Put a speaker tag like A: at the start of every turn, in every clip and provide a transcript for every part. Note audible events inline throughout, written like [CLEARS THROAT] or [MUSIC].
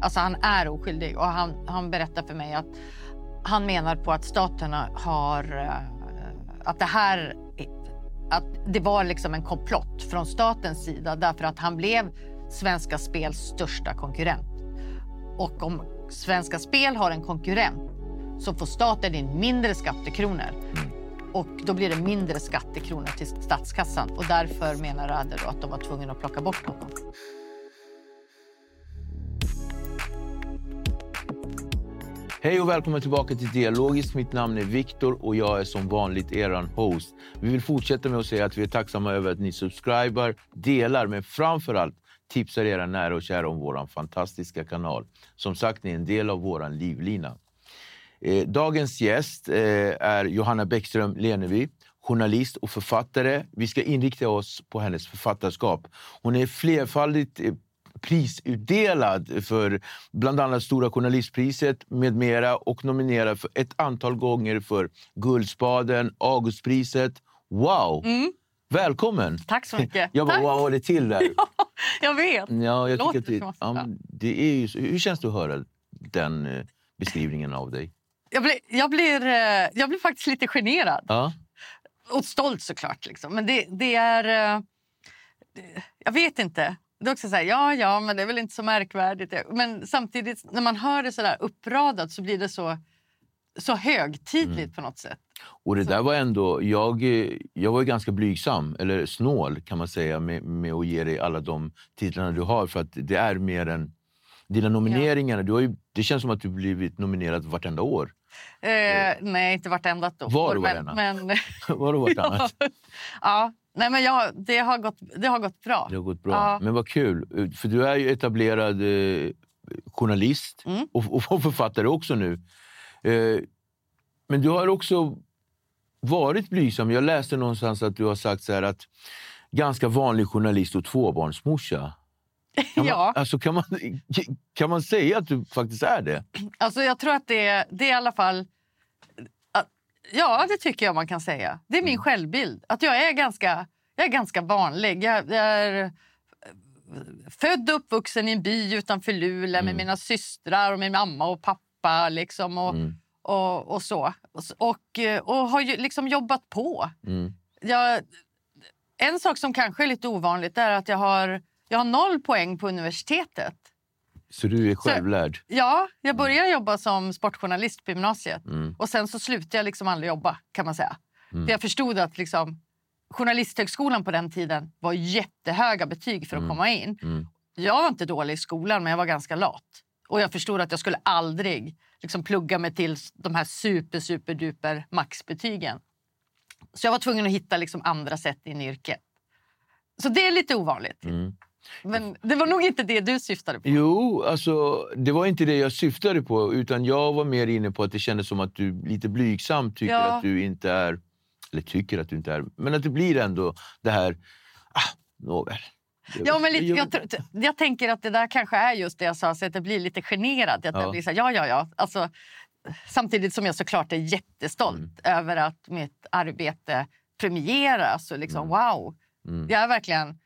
A: Alltså han är oskyldig och han, han berättar för mig att han menar på att staten har... eh, Att det här... Att det var liksom en komplott från statens sida därför att han blev Svenska Spels största konkurrent. Och om Svenska Spel har en konkurrent så får staten in mindre skattekronor. Och då blir det mindre skattekronor till statskassan. Och därför menar Rader att de var tvungna att plocka bort honom.
B: Hej och välkommen tillbaka till Dialogiskt. Mitt namn är Viktor och jag är som vanligt er host. Vi vill fortsätta med att säga att vi är tacksamma över att ni subscribar, delar, men framför allt tipsar era nära och kära om vår fantastiska kanal. Som sagt, ni är en del av vår livlina. Eh, dagens gäst eh, är Johanna Bäckström Leneby, journalist och författare. Vi ska inrikta oss på hennes författarskap. Hon är flerfaldigt eh, prisutdelad för bland annat Stora journalistpriset med mera och nominerad för ett antal gånger för Guldspaden, Augustpriset. Wow! Välkommen!
A: Tack så mycket.
B: Jag bara,
A: Tack.
B: var det till där? [LAUGHS]
A: Ja, jag vet.
B: Ja, jag
A: Låter
B: tycker att det,
A: som-
B: ja, det är ju, hur känns det att höra den eh, beskrivningen av dig?
A: Jag blir, jag, blir, eh, jag blir faktiskt lite generad.
B: Ja,
A: Och stolt såklart. Liksom. Men det, det är... eh, det- Jag vet inte. Det är också så här, ja, ja, men det är väl inte så märkvärdigt. Men samtidigt, när man hör det så där uppradat så blir det så, så högtidligt
B: Mm.
A: på något sätt.
B: och det där var ändå... Jag, eh, jag var ju ganska blygsam, eller snål kan man säga, med, med att ge dig alla de titlarna du har. För att det är mer än... Dina nomineringar, du har ju, det känns som att du blivit nominerad vartenda år.
A: Eh, nej, inte vartenda år.
B: Var
A: men,
B: varenda?
A: men, [LAUGHS]
B: Var det vartannat? [LAUGHS]
A: ja, nej, men jag, det, har gått, det har gått bra.
B: Det har gått bra.
A: Ja.
B: Men vad kul, för du är ju etablerad eh, journalist
A: Mm.
B: och, och författare också nu. Eh, men du har också varit blygsam. Jag läste någonstans att du har sagt så här att ganska vanlig journalist och tvåbarnsmorsa. [LAUGHS] Kan man,
A: Ja.
B: alltså kan, man, [LAUGHS] kan man säga att du faktiskt är det?
A: Alltså jag tror att det, det är i alla fall... Ja, det tycker jag man kan säga. Det är min självbild. Att jag är ganska, jag är ganska vanlig. Jag, jag är eh, född och uppvuxen i en by utanför Luleå med mina systrar och min mamma och pappa. Liksom, och,
B: Mm.
A: och, och så. Och, eh, och har ju liksom jobbat på.
B: Mm.
A: Jag, en sak som kanske är lite ovanligt är att jag har, jag har noll poäng på universitetet.
B: Så du är självlärd?
A: Ja, jag började jobba som sportjournalist på gymnasiet.
B: Mm.
A: Och sen så slutade jag liksom aldrig jobba kan man säga.
B: Mm.
A: För jag förstod att liksom, Journalisthögskolan på den tiden var jättehöga betyg för att
B: Mm.
A: komma in.
B: Mm.
A: Jag var inte dålig i skolan, men jag var ganska lat. Och jag förstod att jag skulle aldrig liksom, plugga mig till de här super, super duper maxbetygen. Så jag var tvungen att hitta liksom, andra sätt in i yrket. Så det är lite ovanligt.
B: Mm.
A: Men det var nog inte det du syftade på.
B: Jo, alltså, det var inte det jag syftade på. Utan Jag var mer inne på att det kändes som att du lite blygsamt tycker
A: Ja.
B: att du inte är... Eller tycker att du inte är... Men att det blir ändå det här... Ah, nåväl. Det-
A: Ja, men lite, jag, tror- jag tänker att det där kanske är just det jag sa, så att jag blir lite generad. Att
B: Ja.
A: jag blir så här, ja, ja, ja. Alltså, samtidigt som jag såklart är jättestolt över att mitt arbete premieras. Och liksom, Wow! Jag är verkligen...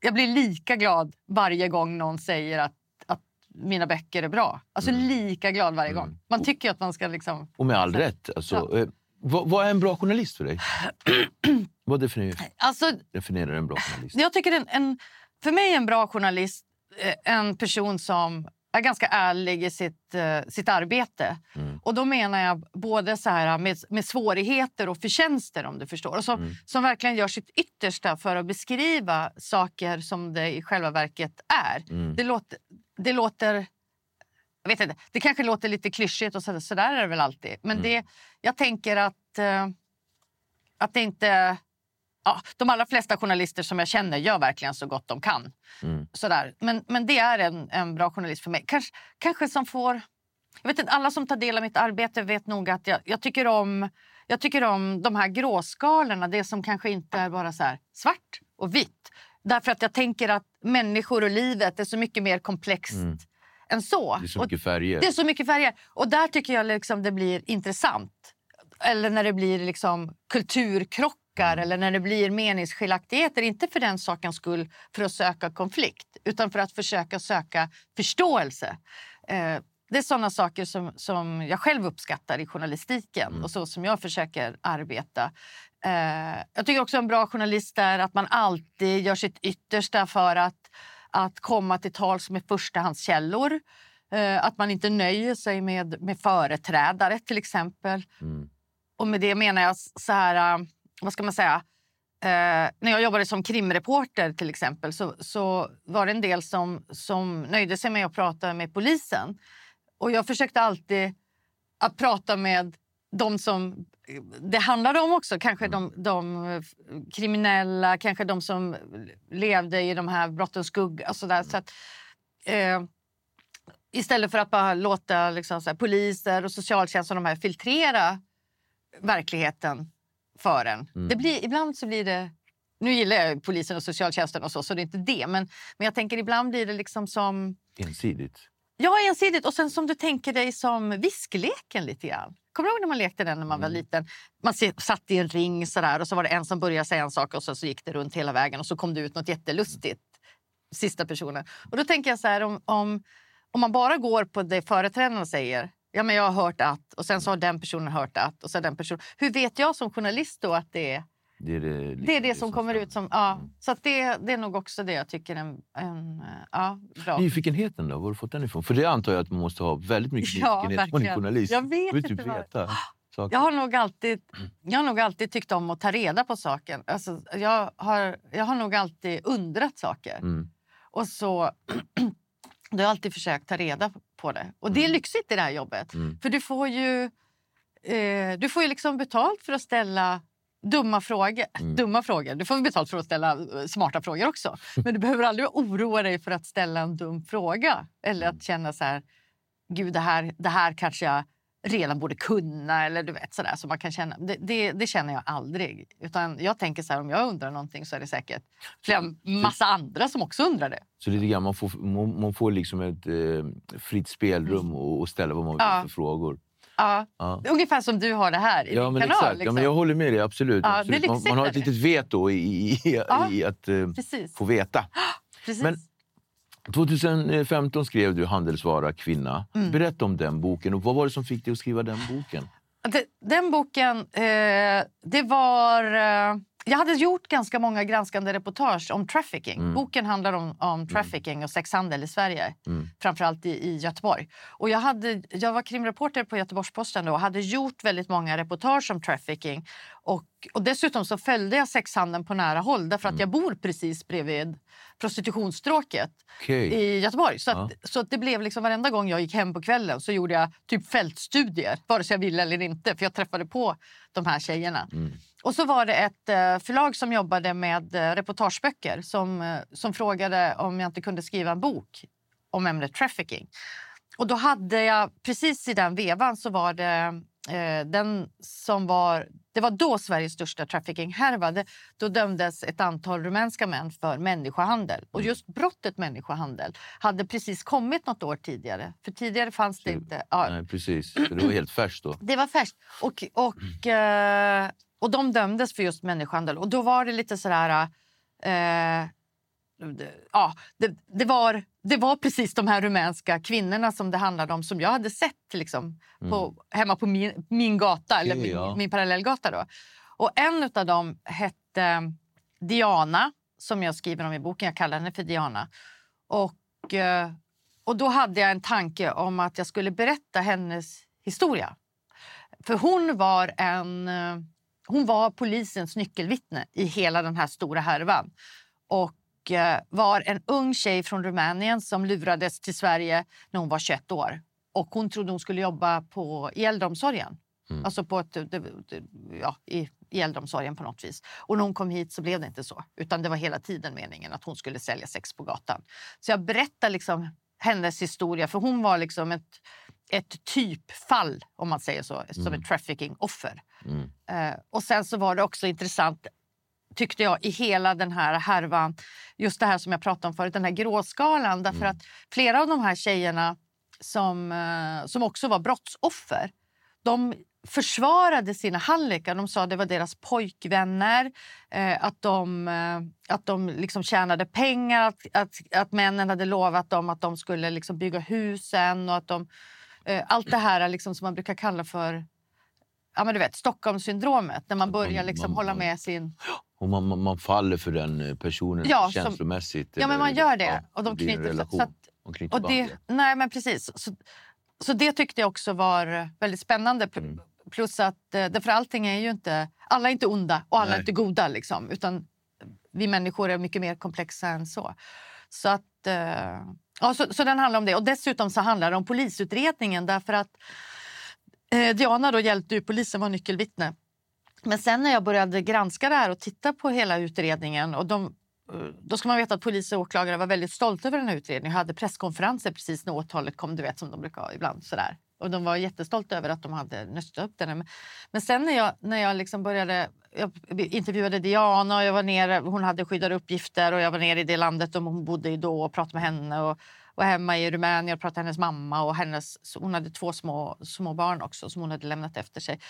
A: Jag blir lika glad varje gång någon säger att, att mina böcker är bra. Alltså lika glad varje gång. Man tycker att man ska liksom...
B: Och med all rätt. Alltså, eh, vad, vad är en bra journalist för dig? [CLEARS THROAT] vad definierar,
A: Alltså,
B: definierar en bra journalist?
A: jag tycker en, en, för mig är en bra journalist eh, en person som är ganska ärlig i sitt, eh, sitt arbete. Och då menar jag både så här med, med svårigheter och förtjänster om du förstår. Och som, som verkligen gör sitt yttersta för att beskriva saker som det i själva verket är. Det, låter, det låter... Jag vet inte, det kanske låter lite klyschigt och så, så där är det väl alltid. Men det, jag tänker att, eh, att det inte... Ja, de allra flesta journalister som jag känner gör verkligen så gott de kan. Sådär. Men, men det är en, en bra journalist för mig. Kanske, kanske som får... Jag vet inte, alla som tar del av mitt arbete vet nog att jag, jag, tycker, om, jag tycker om de här gråskalorna. Det som kanske inte är bara så här svart och vitt. Därför att jag tänker att människor och livet är så mycket mer komplext än så.
B: Det är så mycket färger.
A: det är så mycket färger. Och där tycker jag liksom det blir intressant. Eller när det blir liksom kulturkrockar
B: Mm.
A: eller när det blir meningsskiljaktigheter. Inte för den sakens skull för att söka konflikt utan för att försöka söka förståelse. Eh, det är sådana saker som, som jag själv uppskattar i journalistiken
B: Mm.
A: och så som jag försöker arbeta. Eh, jag tycker också en bra journalist är att man alltid gör sitt yttersta för att, att komma till tals med förstahandskällor. Eh, att man inte nöjer sig med, med företrädare till exempel. Och med det menar jag så här, vad ska man säga? Eh, när jag jobbade som krimreporter till exempel så, så var det en del som, som nöjde sig med att prata med polisen. Och jag försökte alltid att prata med de som det handlade om också. Kanske de, de kriminella, kanske de som levde i de här brottens skugga. Och så där. Så att, eh, istället för att bara låta liksom, så här, poliser och socialtjänst och de här filtrera verkligheten för en. Det blir, ibland så blir det... Nu gillar jag polisen och socialtjänsten och så, så det är inte det. Men, men jag tänker ibland blir det liksom som...
B: Ensidigt.
A: Ja, ensidigt. Och sen som du tänker dig som viskleken lite grann. Kommer du ihåg när man lekte den när man var liten? Man satt i en ring sådär, och så var det en som började säga en sak och så, så gick det runt hela vägen och så kom det ut något jättelustigt. Sista personen. Och då tänker jag så här, om, om, om man bara går på det företrädarna säger. Ja, men jag har hört att och sen så har den personen hört att och så har den personen. Hur vet jag som journalist då att det är
B: Det är det,
A: det, är det som kommer
B: fram.
A: ut som... Ja, så att det, det är nog också det jag tycker är en, en ja, bra.
B: Nyfikenheten då? Var har du fått den ifrån? För det antar jag att man måste ha väldigt mycket
A: Ja,
B: nyfikenhet som journalist.
A: Jag vet
B: vill typ veta saker.
A: Jag har, nog alltid, jag har nog alltid tyckt om att ta reda på saker. Alltså, jag, har, jag har nog alltid undrat saker.
B: Mm.
A: Och så [CLEARS THROAT] då har alltid försökt ta reda på det. Och det är lyxigt i det här jobbet. För du får ju, eh, du får ju liksom betalt för att ställa dumma frågor. dumma frågor. Du får betalt för att ställa eh, smarta frågor också. [LAUGHS] Men du behöver aldrig oroa dig för att ställa en dum fråga. Eller att känna så här, gud det här, det här kanske jag redan borde kunna. Eller du vet sådär. Så man kan känna. Det, det, det känner jag aldrig. Utan jag tänker så här, om jag undrar någonting så är det säkert flera massa andra som också undrar det.
B: Så lite grann, man får, man, får liksom ett eh, fritt spelrum och, och ställa vad man vill
A: Mm. Ja.
B: för frågor.
A: Ja.
B: Ja.
A: Ungefär som du har det här i
B: Ja,
A: din
B: men
A: kanal.
B: exakt. Ja,
A: liksom.
B: men jag håller med dig, absolut.
A: Ja,
B: absolut. Man, man har ett litet veto i, i, i,
A: Ja.
B: i att eh, få veta. [GASPS]
A: Precis.
B: Men 2015 skrev du Handelsvara kvinna.
A: Mm.
B: Berätta om den boken. och Vad var det som fick dig att skriva den boken?
A: Den boken, eh, det var... Eh, jag hade gjort ganska många granskande reportage om trafficking.
B: Mm.
A: Boken handlar om, om trafficking och sexhandel i Sverige. Framförallt i, i Göteborg. Och jag, hade, jag var krimreporter på Göteborgs-Posten då och hade gjort väldigt många reportage om trafficking. Och, och dessutom så följde jag sexhandeln på nära håll därför
B: Mm.
A: att jag bor precis bredvid prostitutionsstråket
B: Okej.
A: i Göteborg. Så, att, så att det blev liksom varenda gång jag gick hem på kvällen så gjorde jag typ fältstudier, vare sig jag ville eller inte. För jag träffade på de här tjejerna. Och så var det ett eh, förlag som jobbade med eh, reportageböcker som, eh, som frågade om jag inte kunde skriva en bok om ämnet trafficking. Och då hade jag, precis i den vevan så var det den som var Det var då Sveriges största trafficking-härva. Då dömdes ett antal rumänska män för människohandel. Och just brottet människohandel hade precis kommit något år tidigare. För tidigare fanns det inte... Ja,
B: Nej, precis. Så det var helt färskt då. [CLEARS THROAT]
A: det var färskt. Och, och, eh, och de dömdes för just människohandel. Och då var det lite sådär... Eh, det- ja, det, det, var, det var precis de här rumänska kvinnorna som det handlade om som jag hade sett liksom, på, hemma på min, min gata, eller min,
B: Mm. ja.
A: min parallellgata. Då. Och en av dem hette Diana, som jag skriver om i boken. Jag kallar henne för Diana. Och, eh, och då hade jag en tanke om att jag skulle berätta hennes historia. För hon var en... eh, Hon var polisens nyckelvittne i hela den här stora härvan. Och eh, var en ung tjej från Rumänien som lurades till Sverige när hon var 21 år. Och hon trodde hon skulle jobba på, i äldreomsorgen. Alltså på ett, ja, i, i äldreomsorgen på något vis. Och när hon kom hit så blev det inte så. Utan det var hela tiden meningen att hon skulle sälja sex på gatan. Så jag berättar liksom hennes historia. För hon var liksom ett, ett typfall, om man säger så, som ett trafficking-offer. Eh, och sen så var det också intressant tyckte jag, i hela den här härvan. Just det här som jag pratade om förut, den här gråskalan. Därför att flera av de här tjejerna som, eh, som också var brottsoffer, de försvarade sina hallickar. De sa att det var deras pojkvänner, eh, att de, eh, att de liksom tjänade pengar, att, att, att männen hade lovat dem att de skulle liksom bygga husen och att de... Eh, allt det här liksom som man brukar kalla för ja, men du vet, Stockholmssyndromet. När man börjar liksom
B: man-
A: hålla med sin...
B: Och man, man, faller för den eh, personen
A: Ja, som-
B: känslomässigt.
A: Ja, men man gör det.
B: ja,
A: och de knyter,
B: relation.
A: så att,
B: Man knyter
A: och det, nej, men precis. Så, så det tyckte jag också var väldigt spännande.
B: Mm.
A: Plus att, eh, därför allting är ju inte... Alla är inte onda och alla
B: Nej.
A: är inte goda. Liksom, utan vi människor är mycket mer komplexa än så. Så att... eh, Ja, så, så den handlar om det. Och dessutom så handlar det om polisutredningen därför att Eh, Diana då hjälpte ju polisen var nyckelvittne. Men sen när jag började granska det här och titta på hela utredningen och de, eh, då ska man veta att polis och åklagare var väldigt stolta över den här utredningen. Jag hade presskonferenser precis när åtalet kom, du vet som de brukar ha ibland. Sådär. Och de var jättestolta över att de hade nöstat upp den. Men sen när jag, när jag liksom började... Jag intervjuade Diana och jag var nere, hon hade skyddade uppgifter och jag var nere i det landet och hon bodde i då och pratade med henne. Och, och hemma i Rumänien och pratade med hennes mamma och hennes, hon hade två små, små barn också som hon hade lämnat efter sig.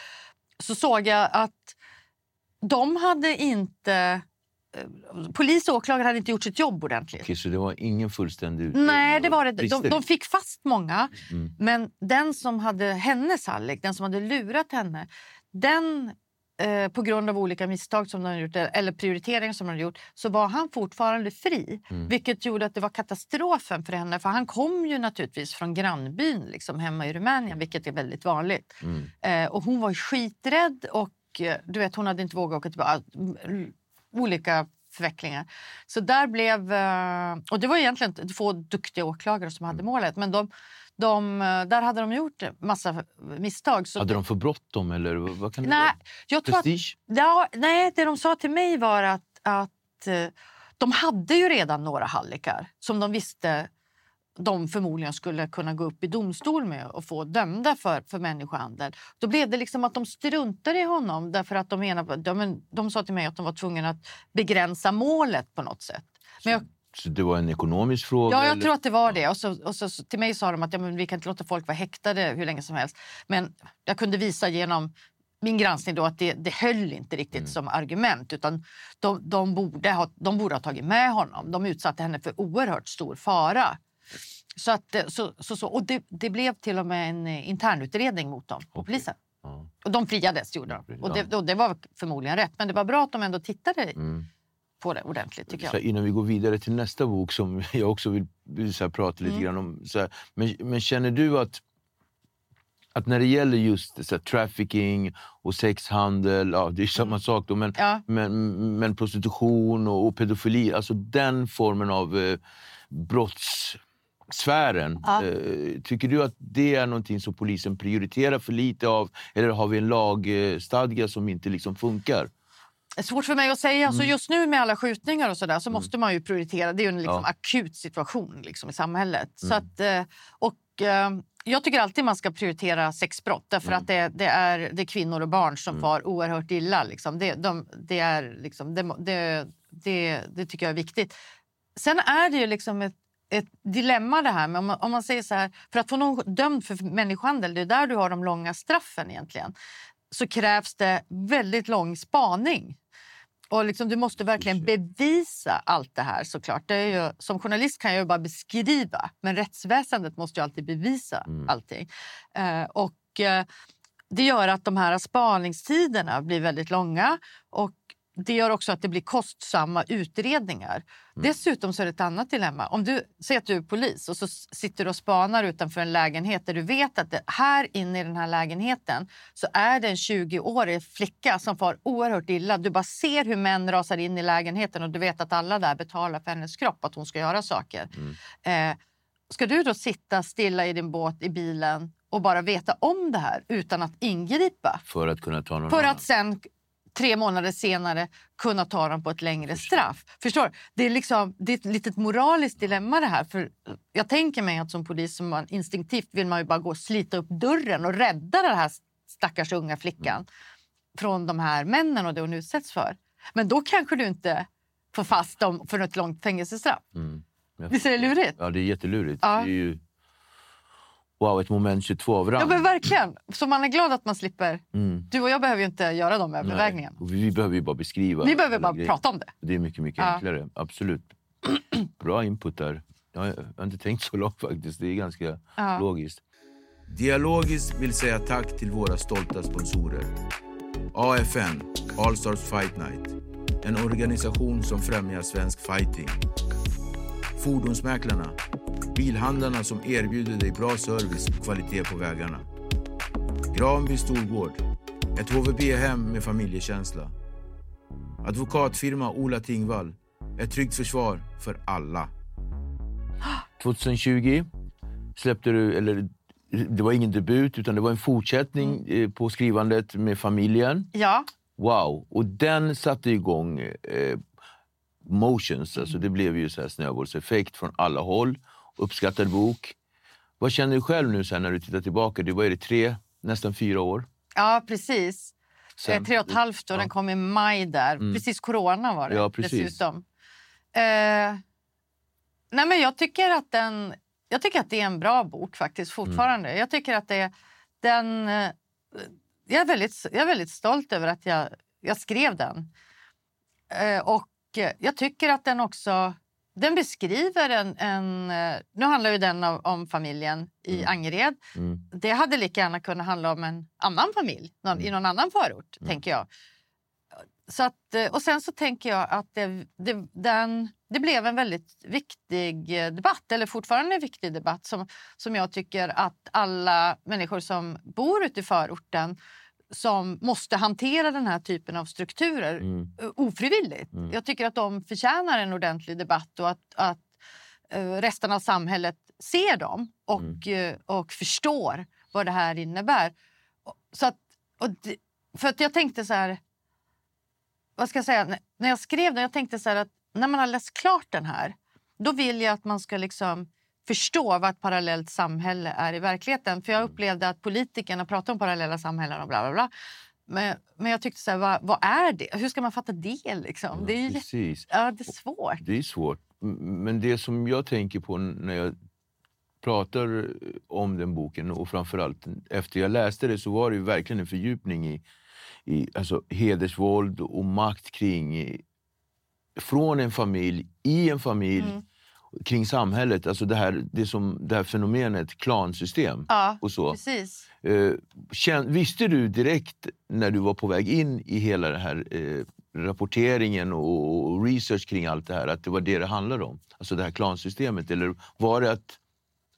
A: Så såg jag att de hade inte... eh, Polis och åklagare hade inte gjort sitt jobb ordentligt.
B: Okej, så det var ingen fullständig utredning?
A: Nej, det var det. De, de fick fast många,
B: Mm.
A: men den som hade hennes hallick, den som hade lurat henne, den eh, på grund av olika misstag som de gjort eller prioriteringar som de gjort så var han fortfarande fri.
B: Mm.
A: Vilket gjorde att det var katastrofen för henne. För han kom ju naturligtvis från grannbyn liksom, hemma i Rumänien, vilket är väldigt vanligt.
B: Mm.
A: Eh, och hon var skiträdd och eh, du vet, hon hade inte vågat åka tillbaka. Mm, Olika förvecklingar. Så där blev... Eh, och det var egentligen två duktiga åklagare som
B: Mm.
A: hade målet. Men de, de, eh, där hade de gjort massa misstag. Så
B: Hade de för bråttom eller vad vad kan det
A: nej,
B: vara?
A: jag tror att,
B: Prestige?
A: ja, nej, det de sa till mig var att, att eh, de hade ju redan några hallickar som de visste de förmodligen skulle kunna gå upp i domstol med och få dömda för, för människohandel. Då blev det liksom att de struntade i honom därför att de, menade, de, de sa till mig att de var tvungna att begränsa målet på något sätt. Men jag,
B: det var en ekonomisk fråga?
A: Ja, jag
B: eller?
A: tror att det var det. Och så, och så, till mig sa de att ja, men vi kan inte låta folk vara häktade hur länge som helst. Men jag kunde visa genom min granskning då att det, det höll inte riktigt som argument. Utan de, de, borde ha, de borde ha tagit med honom. De utsatte henne för oerhört stor fara. Så att, eh, så, så, så, och det, det blev till och med en eh, internutredning mot dem, på polisen.
B: Ja.
A: Och de friades, gjorde de. Och det, och det var förmodligen rätt. Men det var bra att de ändå tittade
B: Mm.
A: På det ordentligt, tycker jag.
B: här, innan vi går vidare till nästa bok som [LAUGHS] jag också vill, vill så här, prata
A: Mm.
B: lite grann om. Så här, men, men känner du att, att när det gäller just så här, trafficking och sexhandel, ja, det är samma sak då, men,
A: Ja.
B: men, men prostitution och, och pedofili, alltså den formen av eh, brottssfären.
A: Ja.
B: Eh, tycker du att det är någonting som polisen prioriterar för lite av? Eller har vi en lagstadga som inte liksom funkar?
A: Det är svårt för mig att säga.
B: Mm.
A: Alltså just nu med alla skjutningar och så där så måste man ju prioritera. Det är en liksom
B: Ja.
A: akut situation liksom i samhället. Så
B: Mm.
A: att, eh, och eh, jag tycker alltid man ska prioritera sexbrott därför
B: Mm.
A: att det, det, är, det är kvinnor och barn som far oerhört illa. Liksom. Det, de, det, är, liksom, det, det, det, det tycker jag är viktigt. Sen är det ju liksom ett, ett dilemma det här med om man, om man säger så här, för att få någon dömd för människohandel, det är där du har de långa straffen egentligen, så krävs det väldigt lång spaning. Och liksom, du måste verkligen bevisa allt det här såklart. Det är ju, som journalist kan jag bara beskriva, men rättsväsendet måste ju alltid bevisa allting. Eh, och eh, det gör att de här spaningstiderna blir väldigt långa och det gör också att det blir kostsamma utredningar. Dessutom så är det ett annat dilemma. Om du säger att du är polis och så sitter du och spanar utanför en lägenhet där du vet att det, här inne i den här lägenheten så är det en 20-årig flicka som far oerhört illa. Du bara ser hur män rasar in i lägenheten och du vet att alla där betalar för hennes kropp, att hon ska göra saker. Eh, ska du då sitta stilla i din båt i bilen och bara veta om det här utan att ingripa?
B: För att kunna ta någon
A: För
B: annan.
A: att sen tre månader senare kunna ta dem på ett längre straff. Förstår? Det är, liksom, det är ett litet moraliskt dilemma det här. För jag tänker mig att som polis som man instinktivt vill man ju bara gå slita upp dörren och rädda den här stackars unga flickan från de här männen och det hon utsätts för. Men då kanske du inte får fast dem för ett långt fängelsestraff.
B: Mm.
A: Visst är det lurigt?
B: Ja, det är jättelurigt.
A: Ja.
B: Det är ju, wow, ett moment 22 av rang.
A: Ja, men verkligen. Så man är glad att man slipper.
B: Mm.
A: Du och jag behöver ju inte göra de övervägningarna.
B: Vi, behöver ju bara beskriva.
A: Vi behöver bara
B: grejer.
A: prata om det.
B: Det är mycket, mycket
A: Ja.
B: enklare. Absolut. [CLEARS THROAT] Bra input där. Jag har, jag har inte tänkt så långt faktiskt. Det är ganska
A: Ja.
B: logiskt. Dialogiskt vill säga tack till våra stolta sponsorer. AFN, All Stars Fight Night. En organisation som främjar svensk fighting. Fordonsmäklarna. Bilhandlarna som erbjuder dig bra service och kvalitet på vägarna. Granby Storgård. Ett HVB-hem med familjekänsla. Advokatfirma Ola Tingvall. Ett tryggt försvar för alla. 2020 släppte du, eller det var ingen debut utan det var en fortsättning eh, på skrivandet med familjen.
A: Ja,
B: Wow! Och den satte igång eh, motions. Alltså det blev ju så här snöbollseffekt från alla håll. Uppskattad bok. Vad känner du själv nu sen när du tittar tillbaka? Det var det tre, nästan fyra år.
A: ja precis.
B: Sen-
A: eh, tre och ett halvt år,
B: Ja.
A: den kom i maj där.
B: Mm.
A: Precis corona var det
B: Ja, precis.
A: dessutom. Eh, nej men jag tycker att den... Jag tycker att det är en bra bok faktiskt fortfarande.
B: Mm.
A: Jag tycker att det den... Eh, jag, är väldigt, jag är väldigt stolt över att jag, jag skrev den. Eh, och jag tycker att den också... Den beskriver en... en eh, nu handlar ju den om, om familjen i Angered.
B: Mm.
A: Det hade lika gärna kunnat handla om en annan familj någon, i någon annan förort, tänker jag. Så att, eh, och sen så tänker jag att det, det, den, det blev en väldigt viktig debatt, eller fortfarande en viktig debatt som, som jag tycker att alla människor som bor ute i förorten som måste hantera den här typen av strukturer
B: Mm.
A: eh, ofrivilligt. Jag tycker att de förtjänar en ordentlig debatt och att, att eh, resten av samhället ser dem och, eh, och förstår vad det här innebär. Så att, det, för att jag tänkte så här... Vad ska jag säga? När- jag skrev den, jag tänkte så här att när man har läst klart den här då vill jag att man ska liksom förstå vad ett parallellt samhälle är i verkligheten. För jag upplevde att politikerna pratade om parallella samhällen och bla bla bla. Men, men jag tyckte så här, vad, vad är det? Hur ska man fatta det liksom? det är
B: Precis.
A: ja, det är svårt.
B: Det är svårt. Men det som jag tänker på när jag pratar om den boken och framförallt efter jag läste det så var det verkligen en fördjupning i, i alltså hedersvåld och makt kring i- från en familj, i en familj,
A: Mm.
B: Kring samhället. Alltså det här, det som, det här fenomenet klansystem.
A: Ja,
B: och så.
A: precis.
B: Eh, känn, visste du direkt när du var på väg in i hela den här eh, rapporteringen och, och research kring allt det här att det var det det handlade om? Alltså det här klansystemet? Eller var det att,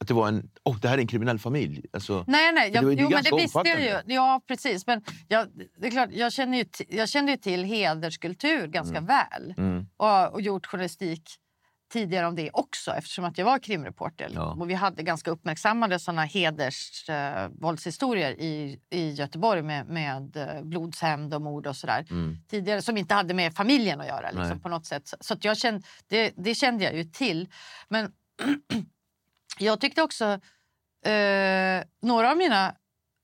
B: att det var en, oh, det här är en kriminell familj? Alltså,
A: Nej, nej.
B: det
A: Jag,
B: ju
A: jo, men det visste jag ju. Ja, precis. Men jag, det är klart, jag, känner ju jag kände ju till hederskultur ganska väl
B: mm,
A: och, och gjort journalistik tidigare om det också eftersom att jag var krimreporter.
B: Ja.
A: Och vi hade ganska uppmärksammade såna hedersvåldshistorier eh, i, i Göteborg med, med eh, blodshämnd och mord och sådär.
B: mm,
A: tidigare som inte hade med familjen att göra liksom, på något sätt. Så, så jag kände, det, det kände jag ju till. Men [CLEARS THROAT] jag tyckte också eh, några av mina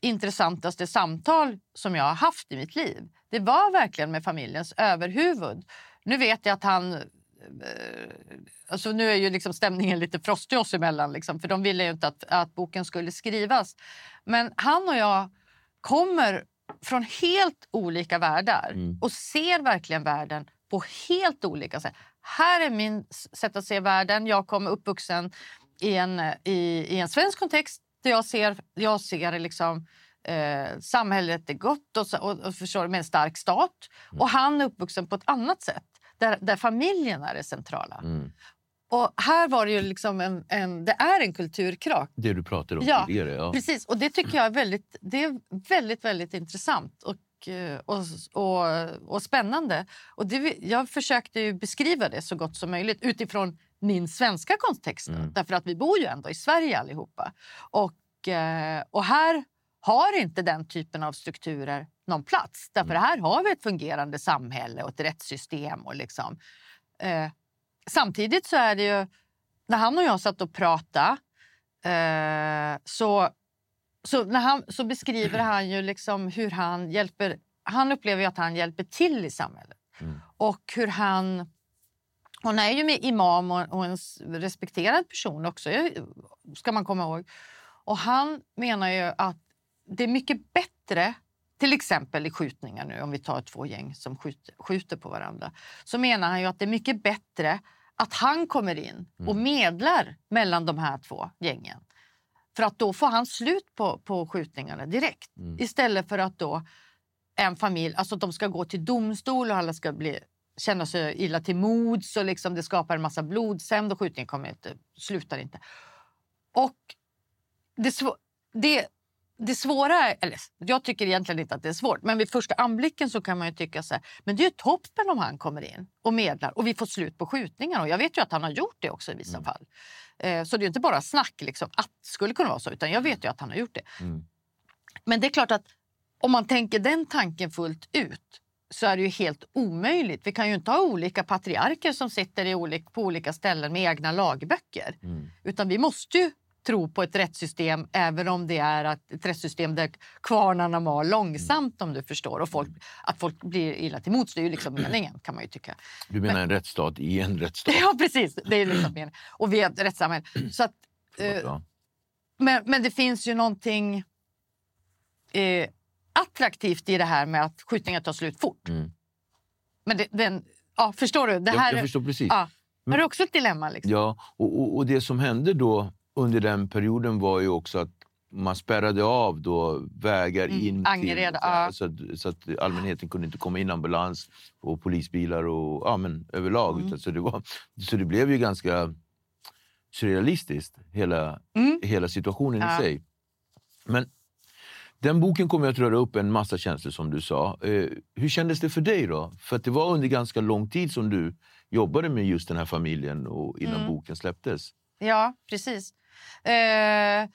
A: intressantaste samtal som jag har haft i mitt liv, det var verkligen med familjens överhuvud. Nu vet jag att han... Eh, alltså nu är ju liksom stämningen lite frostig oss emellan, liksom, för de ville ju inte att, att boken skulle skrivas. Men han och jag kommer från helt olika världar
B: Mm.
A: och ser verkligen världen på helt olika sätt. Här är min sätt att se världen. Jag kom uppvuxen i en, i, i en svensk kontext där jag ser, jag ser liksom, eh, samhället är gott och, och, och förstår, med en stark stat. Och han är uppvuxen på ett annat sätt där, där familjen är det centrala.
B: Mm.
A: Och här var det ju liksom en, en, det är en kulturkrock.
B: Det du pratade om
A: Ja,
B: tidigare. Ja.
A: Precis, och det tycker jag är väldigt, det är väldigt, väldigt intressant och, eh, och, och, och spännande. Och det, jag försökte ju beskriva det så gott som möjligt utifrån min svenska kontext.
B: Mm.
A: Därför att vi bor ju ändå i Sverige allihopa. Och, eh, och här har inte den typen av strukturer någon plats. Därför här har vi ett fungerande samhälle och ett rättssystem. Och liksom, eh, samtidigt så är det ju, när han och jag satt och pratade eh, så, så, när han, så beskriver han ju liksom hur han hjälper... Han upplever att han hjälper till i samhället.
B: Mm.
A: Och hur han... Hon är ju med imam och, och en respekterad person också, eh, ska man komma ihåg. Och han menar ju att det är mycket bättre, till exempel i skjutningar nu, om vi tar två gäng som skjuter, skjuter på varandra, så menar han ju att det är mycket bättre att han kommer in och medlar mellan de här två gängen. För att då får han slut på, på skjutningarna direkt. Istället för att då en familj, alltså att de ska gå till domstol och alla ska bli, känna sig illa till mods och liksom det skapar en massa blodshämnd och skjutningen kommer inte, slutar inte. Och det, det, det svåra, eller jag tycker egentligen inte att det är svårt, men vid första anblicken så kan man ju tycka så här, men det är ju toppen om han kommer in och medlar och vi får slut på skjutningar. Och jag vet ju att han har gjort det också i vissa fall. Eh, så det är inte bara snack liksom, att det skulle kunna vara så, utan jag vet ju att han har gjort det.
B: Mm.
A: Men det är klart att om man tänker den tanken fullt ut så är det ju helt omöjligt. Vi kan ju inte ha olika patriarker som sitter i olika, på olika ställen med egna lagböcker.
B: Mm.
A: Utan vi måste ju tro på ett rättssystem även om det är att ett rättssystem där kvarnarna mal långsamt om du förstår. Och folk, att folk blir illa till mots, det är ju liksom meningen kan man ju tycka.
B: Du menar en rättsstat i en rättsstat? [LAUGHS]
A: Ja precis, det är liksom meningen. Och vi är ett rättssamhälle. Så att, eh, men, men det finns ju någonting eh, attraktivt i det här med att skjutningar tar slut fort.
B: Mm.
A: Men det, den, ja, förstår du? Det
B: Jag,
A: här,
B: jag förstår precis.
A: ja, är det också ett dilemma? Liksom?
B: Ja, och, och, och det som hände då under den perioden var ju också att man spärrade av då vägar
A: Mm,
B: in
A: Angered,
B: till,
A: ja.
B: så, att, så att allmänheten kunde inte komma in ambulans och polisbilar och ja, men överlag.
A: Mm.
B: Utan, så, det var, så det blev ju ganska surrealistiskt, hela,
A: Mm.
B: hela situationen
A: Ja.
B: i sig. Men den boken kommer att röra upp en massa känslor som du sa. Eh, hur kändes det för dig då? För det var under ganska lång tid som du jobbade med just den här familjen och innan
A: Mm.
B: boken släpptes.
A: Ja, precis. Eh,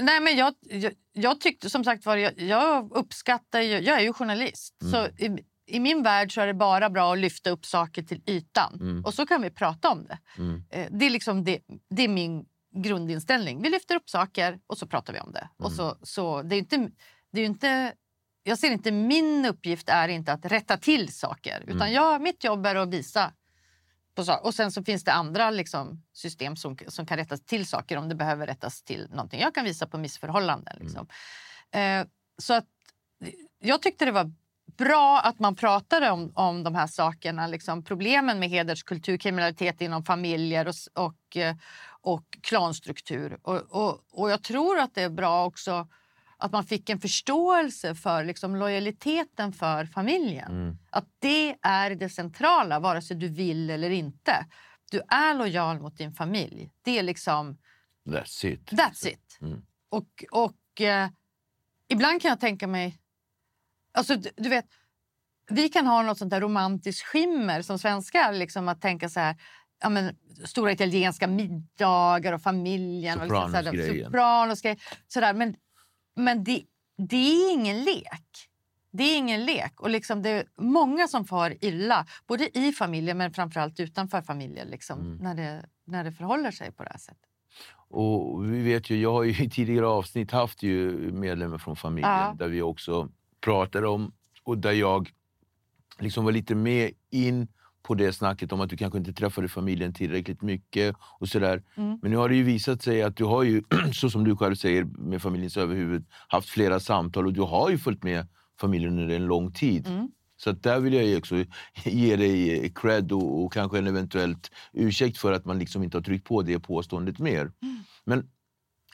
A: nej, men jag, jag, jag tyckte som sagt var, jag, jag uppskattar ju, jag är ju journalist. Så i, i min värld så är det bara bra att lyfta upp saker till ytan.
B: Mm.
A: Och så kan vi prata om det.
B: Mm.
A: Eh, det, är liksom det, det är min grundinställning. Vi lyfter upp saker och så pratar vi om det. Och så, så, det är inte, det är inte, jag ser inte min uppgift är inte att rätta till saker. Utan jag, mitt jobb är att visa. Och sen så finns det andra liksom, system som, som kan rätta till saker om det behöver rättas till någonting. Jag kan visa på missförhållanden. Liksom. Eh, så att, jag tyckte det var bra att man pratade om, om de här sakerna. Liksom problemen med hederskultur, kriminalitet inom familjer och, och, eh, och klanstruktur. Och, och, och jag tror att det är bra också att man fick en förståelse för liksom, lojaliteten för familjen.
B: Mm.
A: Att det är det centrala, vare sig du vill eller inte. Du är lojal mot din familj. Det är liksom...
B: That's it.
A: That's it.
B: Mm.
A: Och, och eh, ibland kan jag tänka mig... Alltså, du, du vet, vi kan ha något sånt där romantiskt skimmer som svenskar. Liksom, att tänka så här... Ja, men, stora italienska middagar och familjen. och liksom sådär. Men, men det, det är ingen lek. Det är ingen lek. Och liksom det är många som far illa, både i familjen men framförallt utanför familjen liksom,
B: Mm.
A: när, det, när det förhåller sig på det här sättet.
B: Och vi vet ju, jag har ju [LAUGHS] i tidigare avsnitt haft ju medlemmar från familjen
A: Ja.
B: där vi också pratar om och där jag liksom var lite med in på det snacket om att du kanske inte träffade familjen tillräckligt mycket. och sådär.
A: Mm.
B: Men nu har det ju visat sig att du har ju, [CLEARS THROAT] så som du själv säger, med familjens överhuvud haft flera samtal och du har ju följt med familjen under en lång tid.
A: Mm.
B: Så där vill jag också [LAUGHS] ge dig cred och, och kanske en eventuellt ursäkt för att man liksom inte har tryckt på det påståendet mer. Men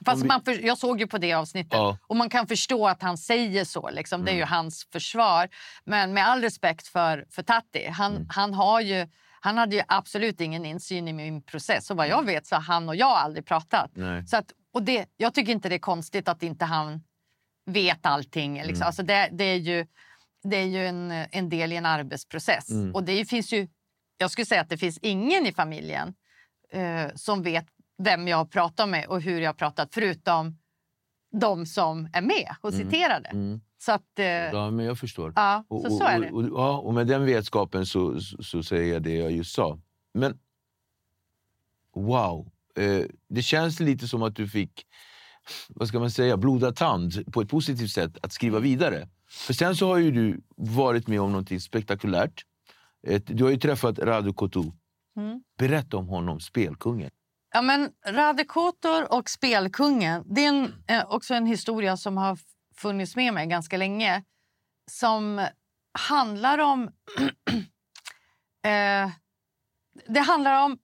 A: Fast
B: vi-
A: man för, jag såg ju på det avsnittet
B: Ja.
A: och man kan förstå att han säger så. Liksom. Det är ju
B: Mm.
A: hans försvar. Men med all respekt för, för Tatti, han,
B: Mm.
A: han, har ju, han hade ju absolut ingen insyn i min process. Och vad jag vet så har han och jag aldrig pratat.
B: Mm. nej.
A: Så att, och det, jag tycker inte det är konstigt att inte han vet allting. Liksom.
B: Mm.
A: Alltså det, det är ju, det är ju en, en del i en arbetsprocess.
B: Mm.
A: Och det finns ju, jag skulle säga att det finns ingen i familjen eh, som vet vem jag har pratat med och hur jag har pratat förutom de som är med och
B: Mm.
A: citerade.
B: Mm.
A: Så att, eh,
B: Ja, men jag förstår.
A: ja,
B: Och,
A: så,
B: och,
A: så är det.
B: Och, och, ja, och med den vetskapen så, så, så säger jag det jag just sa. Men wow, eh, det känns lite som att du fick vad ska man säga, blodad tand på ett positivt sätt att skriva vidare. För sen så har ju du varit med om något spektakulärt. Du har ju träffat Radu Kotu.
A: Mm.
B: Berätta om honom, spelkungen.
A: Ja, men Rade Kotor och Spelkungen, det är en, eh, också en historia som har funnits med mig ganska länge. Som handlar om... [CLEARS THROAT] eh, det handlar om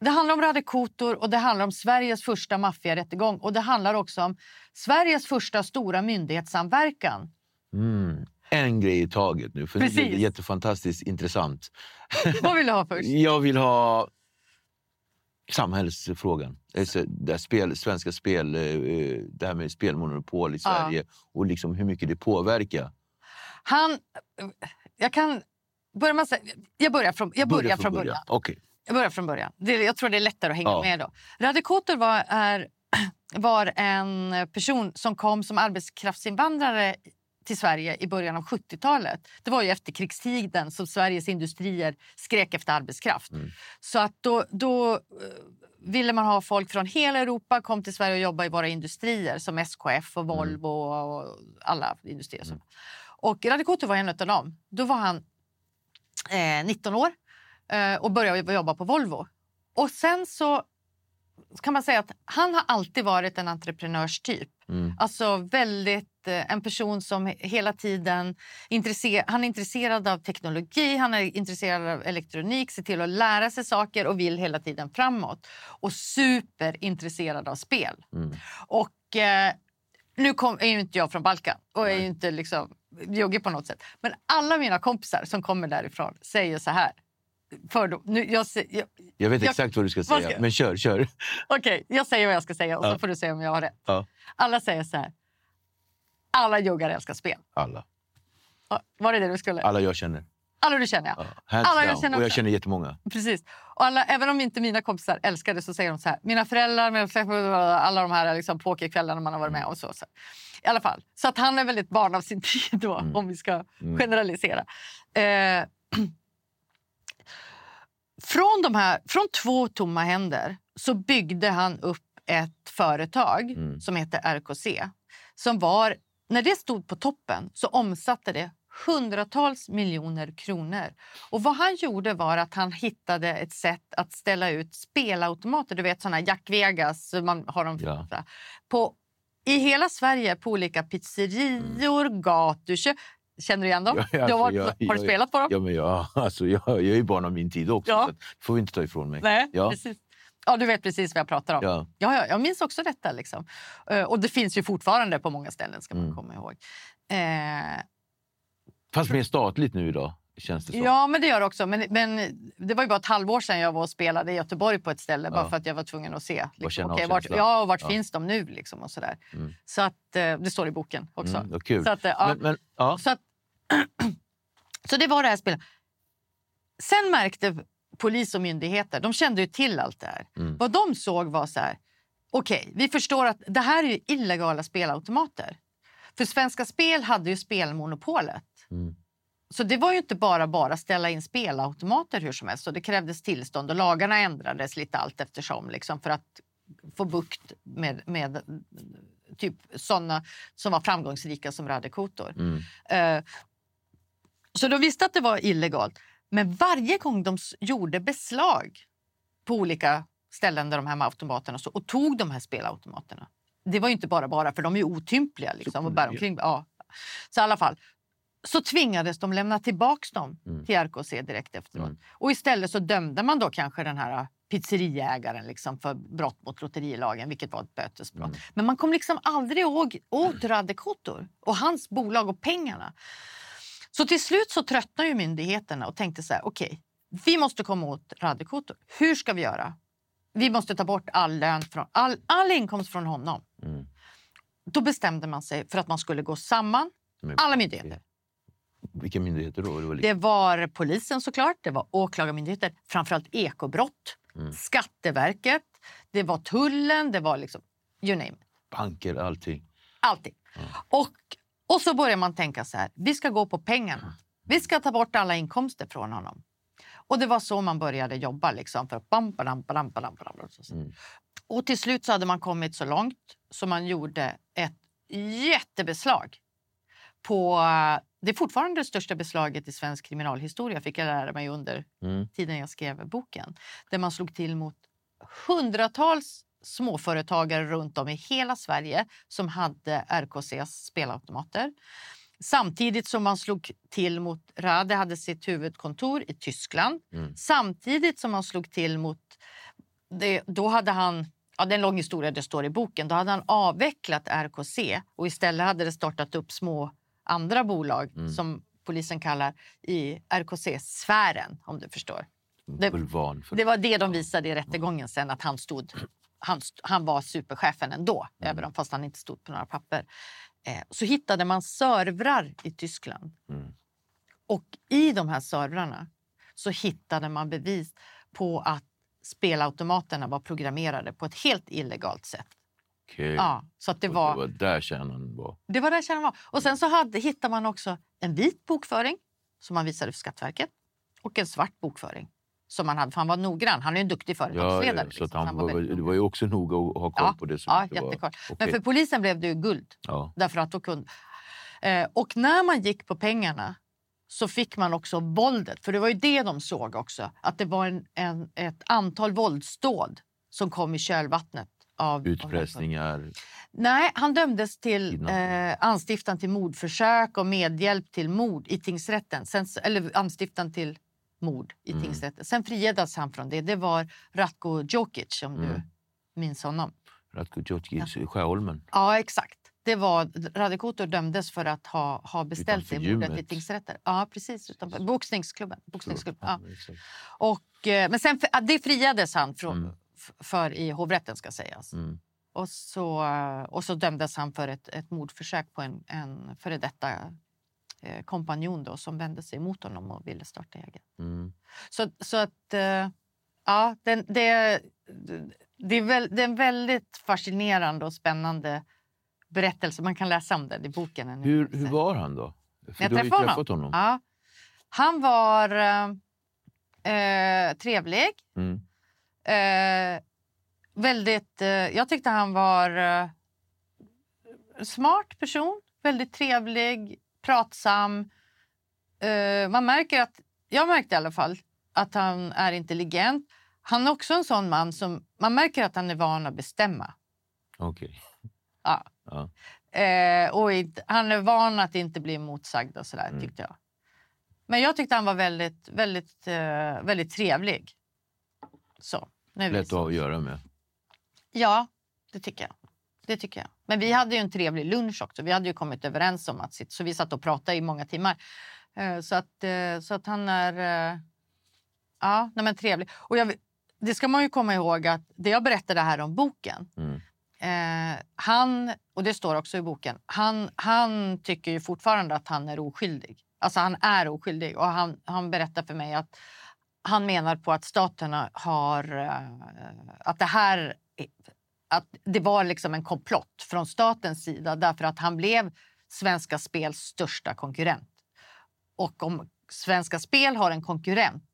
A: det handlar om Rade Kotor och det handlar om Sveriges första maffiarättegång. Och det handlar också om Sveriges första stora myndighetssamverkan.
B: Mm. En grej i taget nu, för blir det
A: Precis.
B: jättefantastiskt intressant.
A: Vad vill du ha först? [LAUGHS]
B: Jag vill ha samhällsfrågan. Alltså, det här spel, svenska spel, eh, eh, det här med spelmonopol i
A: Ja.
B: Sverige och liksom hur mycket det påverkar.
A: Han... Jag kan börja med. Jag börjar från, jag börjar från början.
B: Okej.
A: Jag börjar från början. Det, jag tror det är lättare att hänga
B: Ja.
A: med då. Rade Kotor var, är, [CLEARS THROAT] var en person som kom som arbetskraftsinvandrare till Sverige i början av 70-talet. Det var ju efter krigstiden som Sveriges industrier skrek efter arbetskraft.
B: Mm.
A: Så att då, då eh, ville man ha folk från hela Europa kom till Sverige och jobba i våra industrier som SKF och Volvo och alla industrier. som- Och Rade Kotor var en av dem. Då var han eh, 19 år eh, och började jobba på Volvo. Och sen så kan man säga att han har alltid varit en entreprenörstyp.
B: Mm.
A: Alltså väldigt, eh, en person som hela tiden intresser, han är intresserad av teknologi, han är intresserad av elektronik, ser till att lära sig saker och vill hela tiden framåt. Och superintresserad av spel.
B: Mm.
A: Och eh, nu kom, är ju inte jag från Balkan och är ju inte liksom joggig på något sätt. Men alla mina kompisar som kommer därifrån säger så här. Fördom, nu, jag, jag,
B: Jag vet
A: Jag-
B: exakt vad du ska säga,
A: ska
B: men kör, kör.
A: Okej, jag säger vad jag ska säga och
B: Ja.
A: så får du säga om jag har rätt.
B: Ja.
A: Alla säger så här. Alla joggar älskar spel.
B: Alla.
A: Var det det du skulle?
B: Alla jag känner.
A: Alla du känner, ja.
B: Hands
A: Alla jag
B: down.
A: känner
B: och jag känner jättemånga.
A: Precis. Och alla, även om inte mina kompisar älskar det så säger de så här. Mina föräldrar, mina föräldrar alla de här liksom, pokerkvällarna man har varit med och så. så. I alla fall. Så att han är väldigt barn av sin tid då,
B: Mm.
A: om vi ska
B: Mm.
A: generalisera. Eh, [CLEARS THROAT] från, de här, från två tomma händer så byggde han upp ett företag
B: Mm.
A: som heter RKC. Som var, när det stod på toppen så omsatte det hundratals miljoner kronor. Och vad han gjorde var att han hittade ett sätt att ställa ut spelautomater. Du vet såna Jack Vegas, man har dem
B: Ja.
A: på, i hela Sverige på olika pizzerior, gatukök. Känner du igen dem?
B: Ja,
A: du har,
B: alltså, jag-
A: har du spelat på dem?
B: Ja, men jag, [LAUGHS] alltså, jag, jag är ju barn av min tid också,
A: Ja.
B: så det får vi inte ta ifrån mig.
A: Nej,
B: Ja.
A: precis. Ja, du vet precis vad jag pratar om.
B: Ja.
A: Ja, ja, jag minns också detta. Liksom. Eh, Och det finns ju fortfarande på många ställen, ska man
B: Mm.
A: komma ihåg. Eh,
B: Fast mer statligt nu idag, känns det som.
A: ja, men det gör det också. Men, men det var ju bara ett halvår sedan jag var och spelade i Göteborg på ett ställe. Bara
B: Ja.
A: för att jag var tvungen att se. Liksom, okej, vart, ja, och vart
B: Ja.
A: finns de nu? Liksom, och sådär.
B: Mm.
A: Så att, eh, det står i boken också.
B: Mm.
A: Så, att, eh, ja.
B: Men, men, ja.
A: Så, att, [CLEARS THROAT] så det var det här spelet. Sen märkte polis och myndigheter, de kände ju till allt det här.
B: Mm.
A: Vad de såg var så här, okej, vi förstår att det här är illegala spelautomater. För Svenska Spel hade ju spelmonopolet.
B: Mm.
A: Så det var ju inte bara bara ställa in spelautomater hur som helst. Så det krävdes tillstånd och lagarna ändrades lite allt eftersom liksom, för att få bukt med, med typ sådana som var framgångsrika som Radek Kotor.
B: Mm.
A: Eh, så de visste att det var illegalt. Men varje gång de gjorde beslag på olika ställen där de här automaterna stod och tog de här spelautomaterna. Det var ju inte bara bara, för de är ju otympliga liksom, och bär omkring. Ja. Så i alla fall, så tvingades de lämna tillbaka dem till RKC direkt efteråt. Och istället så dömde man då kanske den här pizzeriägaren liksom för brott mot lotterilagen, vilket var ett bötesbrott. Men man kom liksom aldrig åt Radek Kotor och hans bolag och pengarna. Så till slut så tröttnade ju myndigheterna och tänkte så här, okej, vi måste komma åt Radek Kotor. Hur ska vi göra? Vi måste ta bort all lön, från, all, all inkomst från honom. Då bestämde man sig för att man skulle gå samman,
B: Men-
A: alla myndigheter.
B: Vilka myndigheter då? Det var.
A: Det var polisen såklart, det var åklagarmyndigheter, framförallt ekobrott, Skatteverket, det var tullen, det var liksom you name it.
B: banker, allting.
A: Allting. Och, och så börjar man tänka så här, vi ska gå på pengarna. Vi ska ta bort alla inkomster från honom. Och det var så man började jobba. Liksom, för bam, badam, badam, badam, och till slut så hade man kommit så långt så man gjorde ett jättebeslag på... Det är fortfarande det största beslaget i svensk kriminalhistoria, fick jag lära mig under tiden jag skrev boken. Där man slog till mot hundratals småföretagare runt om i hela Sverige som hade RKCs spelautomater. Samtidigt som man slog till mot... Rade hade sitt huvudkontor i Tyskland. Samtidigt som man slog till mot... Det, då hade han... Ja, det är en lång historia, det står i boken. Då hade han avvecklat RKC och istället hade det startat upp små andra bolag som polisen kallar i RKC-sfären, om du förstår. Det, det var det de visade i rättegången sen, att han stod... [CLEARS THROAT] Han, han var superchefen ändå, även om fast han inte stod på några papper. Eh, så hittade man servrar i Tyskland. Och i de här servrarna så hittade man bevis på att spelautomaterna var programmerade på ett helt illegalt sätt.
B: Okej.
A: Ja, så att det var...
B: det var där kärnan var.
A: Det var där kärnan var. Och sen så hade, hittade man också en vit bokföring som man visade för Skatteverket och en svart bokföring som man hade. För han var noggrann. Han är en duktig företagsledare.
B: ja, så att
A: liksom.
B: han
A: var
B: var, det var ju också noga att ha koll
A: Ja,
B: på det. som
A: ja
B: var-
A: jättekoll. Men
B: Okej.
A: för polisen blev det ju guld.
B: Ja.
A: Därför att då kunde... Eh, och när man gick på pengarna så fick man också våldet. För det var ju det de såg också. Att det var en, en, ett antal våldsdåd som kom i kölvattnet. Av,
B: Utpressningar.
A: Nej, han dömdes till eh, anstiftan till mordförsök och medhjälp till mord i tingsrätten. Sen, eller anstiftan till mord i
B: Mm.
A: tingsrätten. Sen friades han från det. Det var Ratko Djokic, om
B: Mm.
A: du minns honom.
B: Ratko Djotjic i Sjöholmen.
A: Ja, exakt. Det var, Radek Kotor dömdes för att ha, ha beställt
B: Utanför
A: det mordet i tingsrätter. Ja, precis. Utanför. Boxningsklubben. Boxningsklubben. Ja. Och, eh, men sen, det friades han från, f- för i hovrätten, ska sägas.
B: Mm.
A: Och, så, och så dömdes han för ett, ett mordförsök på en, en före detta eh, kompanjon då, som vände sig emot honom och ville starta eget.
B: Mm.
A: Så, så att, eh, ja, den, det, det, är väl, det är en väldigt fascinerande och spännande berättelse. Man kan läsa om den i boken. En
B: Hur, hur var han då? För
A: jag
B: du har ju träffat honom.
A: Ja. Han var eh, eh, trevlig.
B: Mm.
A: Eh, väldigt, eh, jag tyckte han var eh, smart person. Väldigt trevlig, pratsam. Eh, man märker att, jag märkte i alla fall att han är intelligent. Han är också en sån man som man märker att han är van att bestämma.
B: Okej.
A: Ja.
B: Ja.
A: Eh, och inte, han är van att inte bli motsagd och sådär,
B: Mm.
A: tyckte jag. Men jag tyckte han var väldigt, väldigt, eh, väldigt trevlig. Så. nu
B: Lätt att göra med.
A: Ja, det tycker jag. Det tycker jag. Men vi hade ju en trevlig lunch också. Vi hade ju kommit överens om att sitta, så vi satt och pratade i många timmar. Eh, Så att, eh, så att han är... eh, Ja, nej men trevlig. Och jag, det ska man ju komma ihåg att det jag berättade här om boken.
B: Mm.
A: Eh, han, och det står också i boken, han, han tycker ju fortfarande att han är oskyldig. Alltså han är oskyldig och han, han berättar för mig att han menar på att staterna har... att det här... Att det var liksom en komplott från statens sida därför att han blev Svenska Spels största konkurrent. Och om Svenska Spel har en konkurrent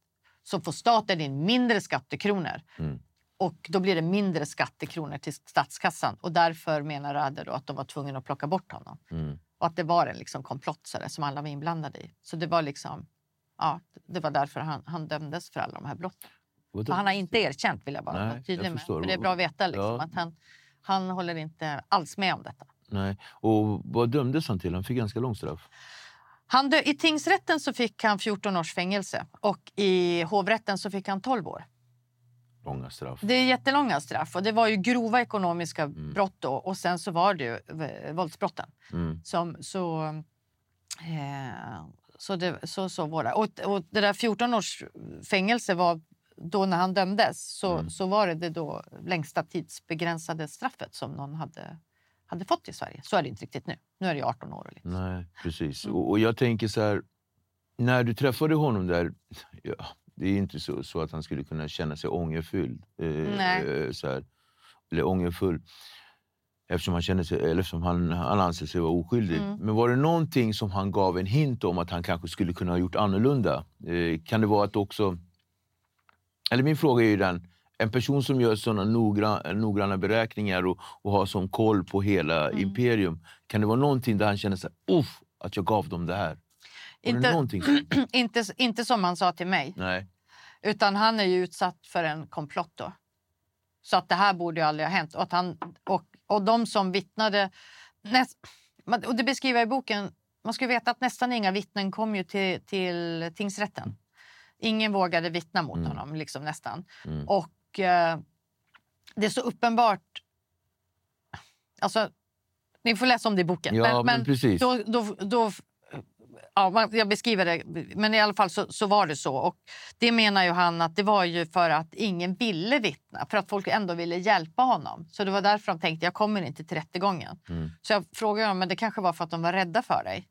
A: så får staten in mindre skattekronor.
B: Mm.
A: och då blir det mindre skattekronor till statskassan. Och därför menar Rader att de var tvungna att plocka bort honom.
B: Mm.
A: Och att det var en liksom komplott som alla var inblandade i. Så det var liksom, ja, det var därför han, han dömdes för alla de här brotten. Och han har inte erkänt vill jag bara
B: Nej,
A: vara tydlig med. För det är bra att veta liksom,
B: Ja.
A: att han, han håller inte alls med om detta.
B: Nej. Och vad dömdes han till? Han fick ganska långt straff.
A: Han dö- I tingsrätten så fick han 14 års fängelse och i hovrätten så fick han 12 år.
B: Långa straff.
A: Det är jättelånga straff och det var ju grova ekonomiska
B: Mm.
A: brott då och sen så var det ju eh, våldsbrotten.
B: Mm.
A: Som, så, eh, så, det, så, så var det. Och, och det där 14 års fängelse var då när han dömdes så,
B: Mm.
A: så var det det då längsta tidsbegränsade straffet som någon hade, hade fått i Sverige. Så är det inte riktigt nu. Nu är det ju 18 år. Liksom.
B: Nej, precis.
A: Mm.
B: Och, och jag tänker så här, när du träffade honom där, ja, det är inte så, så att han skulle kunna känna sig ångerfylld. Eh, eh, så här, eller ångerfull. Eftersom han, kände sig, eller eftersom han, han anser sig vara oskyldig.
A: Mm.
B: Men var det någonting som han gav en hint om att han kanske skulle kunna ha gjort annorlunda? Eh, kan det vara att också... Eller min fråga är ju den, en person som gör sådana noggranna, noggranna beräkningar och, och har som koll på hela
A: Mm.
B: imperium. Kan det vara någonting där han känner sig, uff, att jag gav dem det här?
A: Inte, [CLEARS THROAT] inte, inte som han sa till mig.
B: Nej.
A: Utan han är ju utsatt för en komplott då. Så att det här borde ju aldrig ha hänt. Och, att han, och, och de som vittnade... Näst, och det beskriver jag i boken. Man ska veta att nästan inga vittnen kom ju till, till tingsrätten. Ingen vågade vittna mot
B: Mm.
A: honom, liksom nästan.
B: Mm.
A: Och eh, det är så uppenbart... Alltså, ni får läsa om det i boken.
B: Ja, men precis.
A: Då, då, då, ja, jag beskriver det, men i alla fall så, så var det så. Och det menar ju han att det var ju för att ingen ville vittna, för att folk ändå ville hjälpa honom. Så det var därför de tänkte jag kommer inte till rättegången.
B: Mm.
A: Så jag frågade honom, men det kanske var för att de var rädda för dig.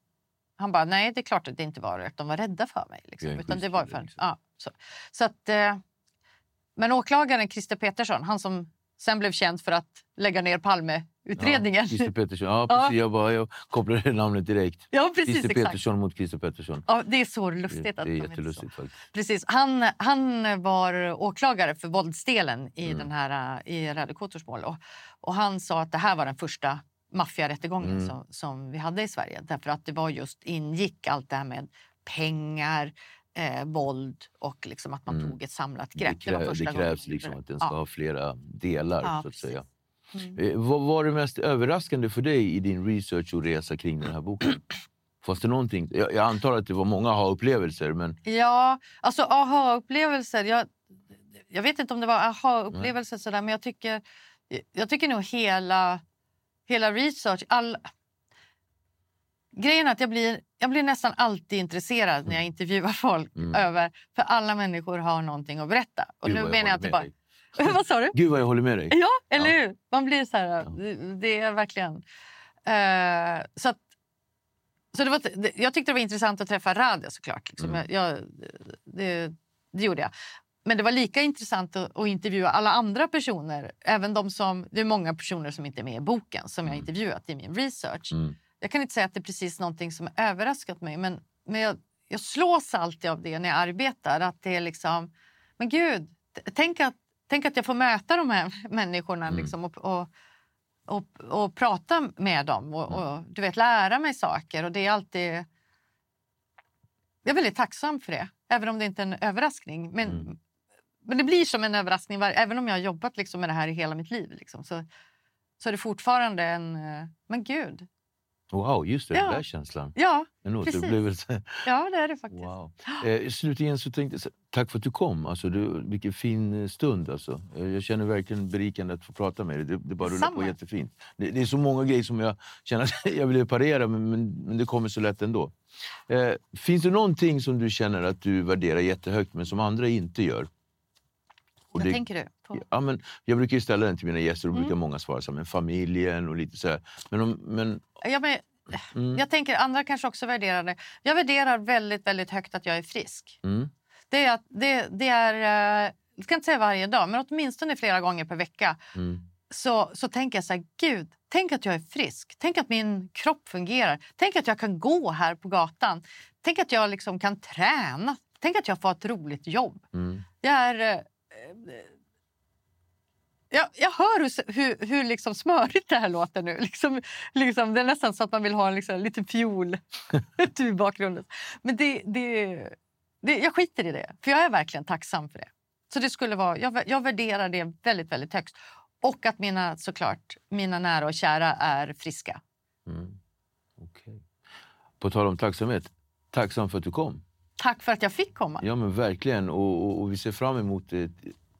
A: Han bara, nej det är klart att det inte var att de var rädda för mig. Liksom.
B: Är
A: Utan det var för,
B: liksom.
A: ja, så. så att, eh, men åklagaren Christer Petersson, han som sen blev känd för att lägga ner Palmeutredningen.
B: Ja, Christer Pettersson. Ja, [LAUGHS]
A: Ja.
B: precis. Jag, bara, jag kopplade det namnet direkt.
A: Ja, precis.
B: Christer
A: exakt.
B: Pettersson mot Christer Pettersson.
A: Ja, det är så
B: Det,
A: lustigt.
B: det
A: att
B: är
A: de heter så.
B: jättelustigt faktiskt.
A: Precis. Han, han var åklagare för våldsdelen i,
B: Mm.
A: den här, äh, i Radde Kotors mål. Och, och han sa att det här var den första maffiarättegången
B: Mm.
A: som, som vi hade i Sverige. Därför att det var just ingick allt det här med pengar, eh, våld och liksom att man
B: Mm.
A: tog ett samlat
B: Det,
A: grepp.
B: krä,
A: var
B: det
A: första
B: krävs
A: gången man
B: liksom att
A: det.
B: den ska
A: Ja.
B: ha flera delar.
A: Ja,
B: så att
A: precis.
B: säga.
A: Mm.
B: Eh, vad var det mest överraskande för dig i din research och resa kring den här boken? Fanns det någonting? Jag, jag antar att det var många aha-upplevelser, men
A: Ja, alltså aha-upplevelser. Jag, jag vet inte om det var aha-upplevelser sådär, men jag tycker, jag tycker nog hela, hela research... All... Grejen är att jag blir, jag blir nästan alltid intresserad när jag intervjuar folk.
B: Mm.
A: över För alla människor har någonting att berätta. Och
B: Gud,
A: nu menar jag
B: med
A: bara... [LAUGHS] Vad sa du?
B: Gud vad jag håller med dig.
A: Ja, eller
B: Ja.
A: hur? Man blir så här...
B: Ja.
A: Det, det är verkligen... Eh, så att, så det var, jag tyckte det var intressant att träffa Radia såklart. Liksom.
B: Mm.
A: Jag, det, det gjorde jag. Men det var lika intressant att, att intervjua alla andra personer. Även de som, det är många personer som inte är med i boken som jag
B: Mm.
A: intervjuat i min research.
B: Mm.
A: Jag kan inte säga att det är precis någonting som har överraskat mig. Men, men jag, jag slås alltid av det när jag arbetar. Att det är liksom, men gud, tänk att, tänk att jag får möta de här [LAUGHS] människorna
B: Mm.
A: liksom, och, och, och, och prata med dem och, och du vet, lära mig saker. Och det är alltid... Jag är väldigt tacksam för det, även om det inte är en överraskning. Men,
B: Mm.
A: Men det blir som en överraskning, även om jag har jobbat liksom med det här i hela mitt liv. Liksom, så, så är det fortfarande en... eh, Men gud,
B: Wow, just det,
A: Ja.
B: den där känslan.
A: ja,
B: En återupplevelse. [LAUGHS]
A: ja det är det faktiskt.
B: Wow. Eh, slutligen så tänkte jag, tack för att du kom. Alltså, du, vilken fin eh, stund. Alltså. Eh, Jag känner verkligen berikande att få prata med dig. Det, det bara rullar på jättefint. Det, det är så många grejer som jag känner att [LAUGHS] jag vill parera, men, men, men det kommer så lätt ändå. Eh, finns det någonting som du känner att du värderar jättehögt, men som andra inte gör? Och
A: Vad
B: det-
A: tänker du på?
B: Ja, men jag brukar ställa den till mina gäster och
A: Mm.
B: brukar många svara så här, men familjen och lite så här. Men, om, men
A: Ja, men,
B: mm,
A: jag tänker andra kanske också värderar det. Jag värderar väldigt, väldigt högt att jag är frisk.
B: mm,
A: Det är, det, det är eh, jag ska inte säga varje dag, men åtminstone flera gånger per vecka
B: mm,
A: så, så tänker jag så här, gud, tänk att jag är frisk. Tänk att min kropp fungerar. Tänk att jag kan gå här på gatan. Tänk att jag liksom kan träna. Tänk att jag får ett roligt jobb.
B: mm,
A: Jag är, eh, jag, jag hör hur, hur, hur liksom smörigt det här låter nu. [LAUGHS] Liksom, liksom, det är nästan så att man vill ha en liksom, liten fiol [LAUGHS] i bakgrunden. Men det, det, det, jag skiter i det, för jag är verkligen tacksam för det. Så det skulle vara, jag, jag värderar det väldigt, väldigt högt. Och att mina, såklart, mina nära och kära är friska.
B: Mm. Okay. På tal om tacksamhet, tacksam för att du kom.
A: Tack för att jag fick komma.
B: Ja men verkligen. Och, och, och vi ser fram emot ett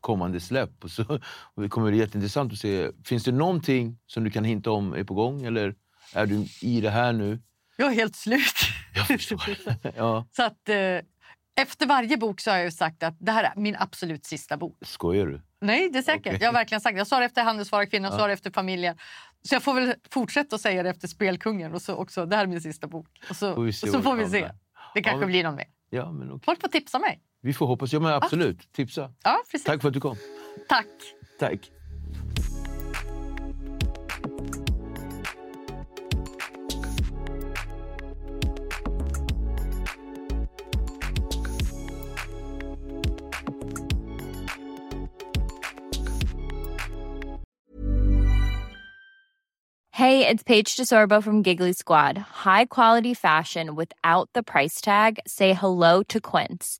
B: kommande släpp. Och så, och det kommer bli jätteintressant att se. Finns det någonting som du kan hinta om är på gång? Eller är du i det här nu?
A: Jag är helt slut.
B: Jag förstår. [LAUGHS] ja.
A: Så att, eh, efter varje bok så har jag sagt att det här är min absolut sista bok.
B: Skojar du?
A: Nej, det är säkert. Okay. Jag har verkligen sagt Jag sa det efter Handelsvarakvinnan, ja. sa det efter familjen. Så jag får väl fortsätta att säga det efter Spelkungen. Och så också, det här är min sista bok. Och så, får vi se, får vi se. Det kanske ja, blir någon mer.
B: Ja, men okay.
A: Folk får tipsa mig.
B: Vi får hoppas. Ja, men absolut. Ah. Tipsa.
A: Ja, precis.
B: Tack för att du kom.
A: Tack.
B: Tack.
C: Hey, it's Paige DeSorbo from Giggly Squad. High quality fashion without the price tag. Say hello to Quince.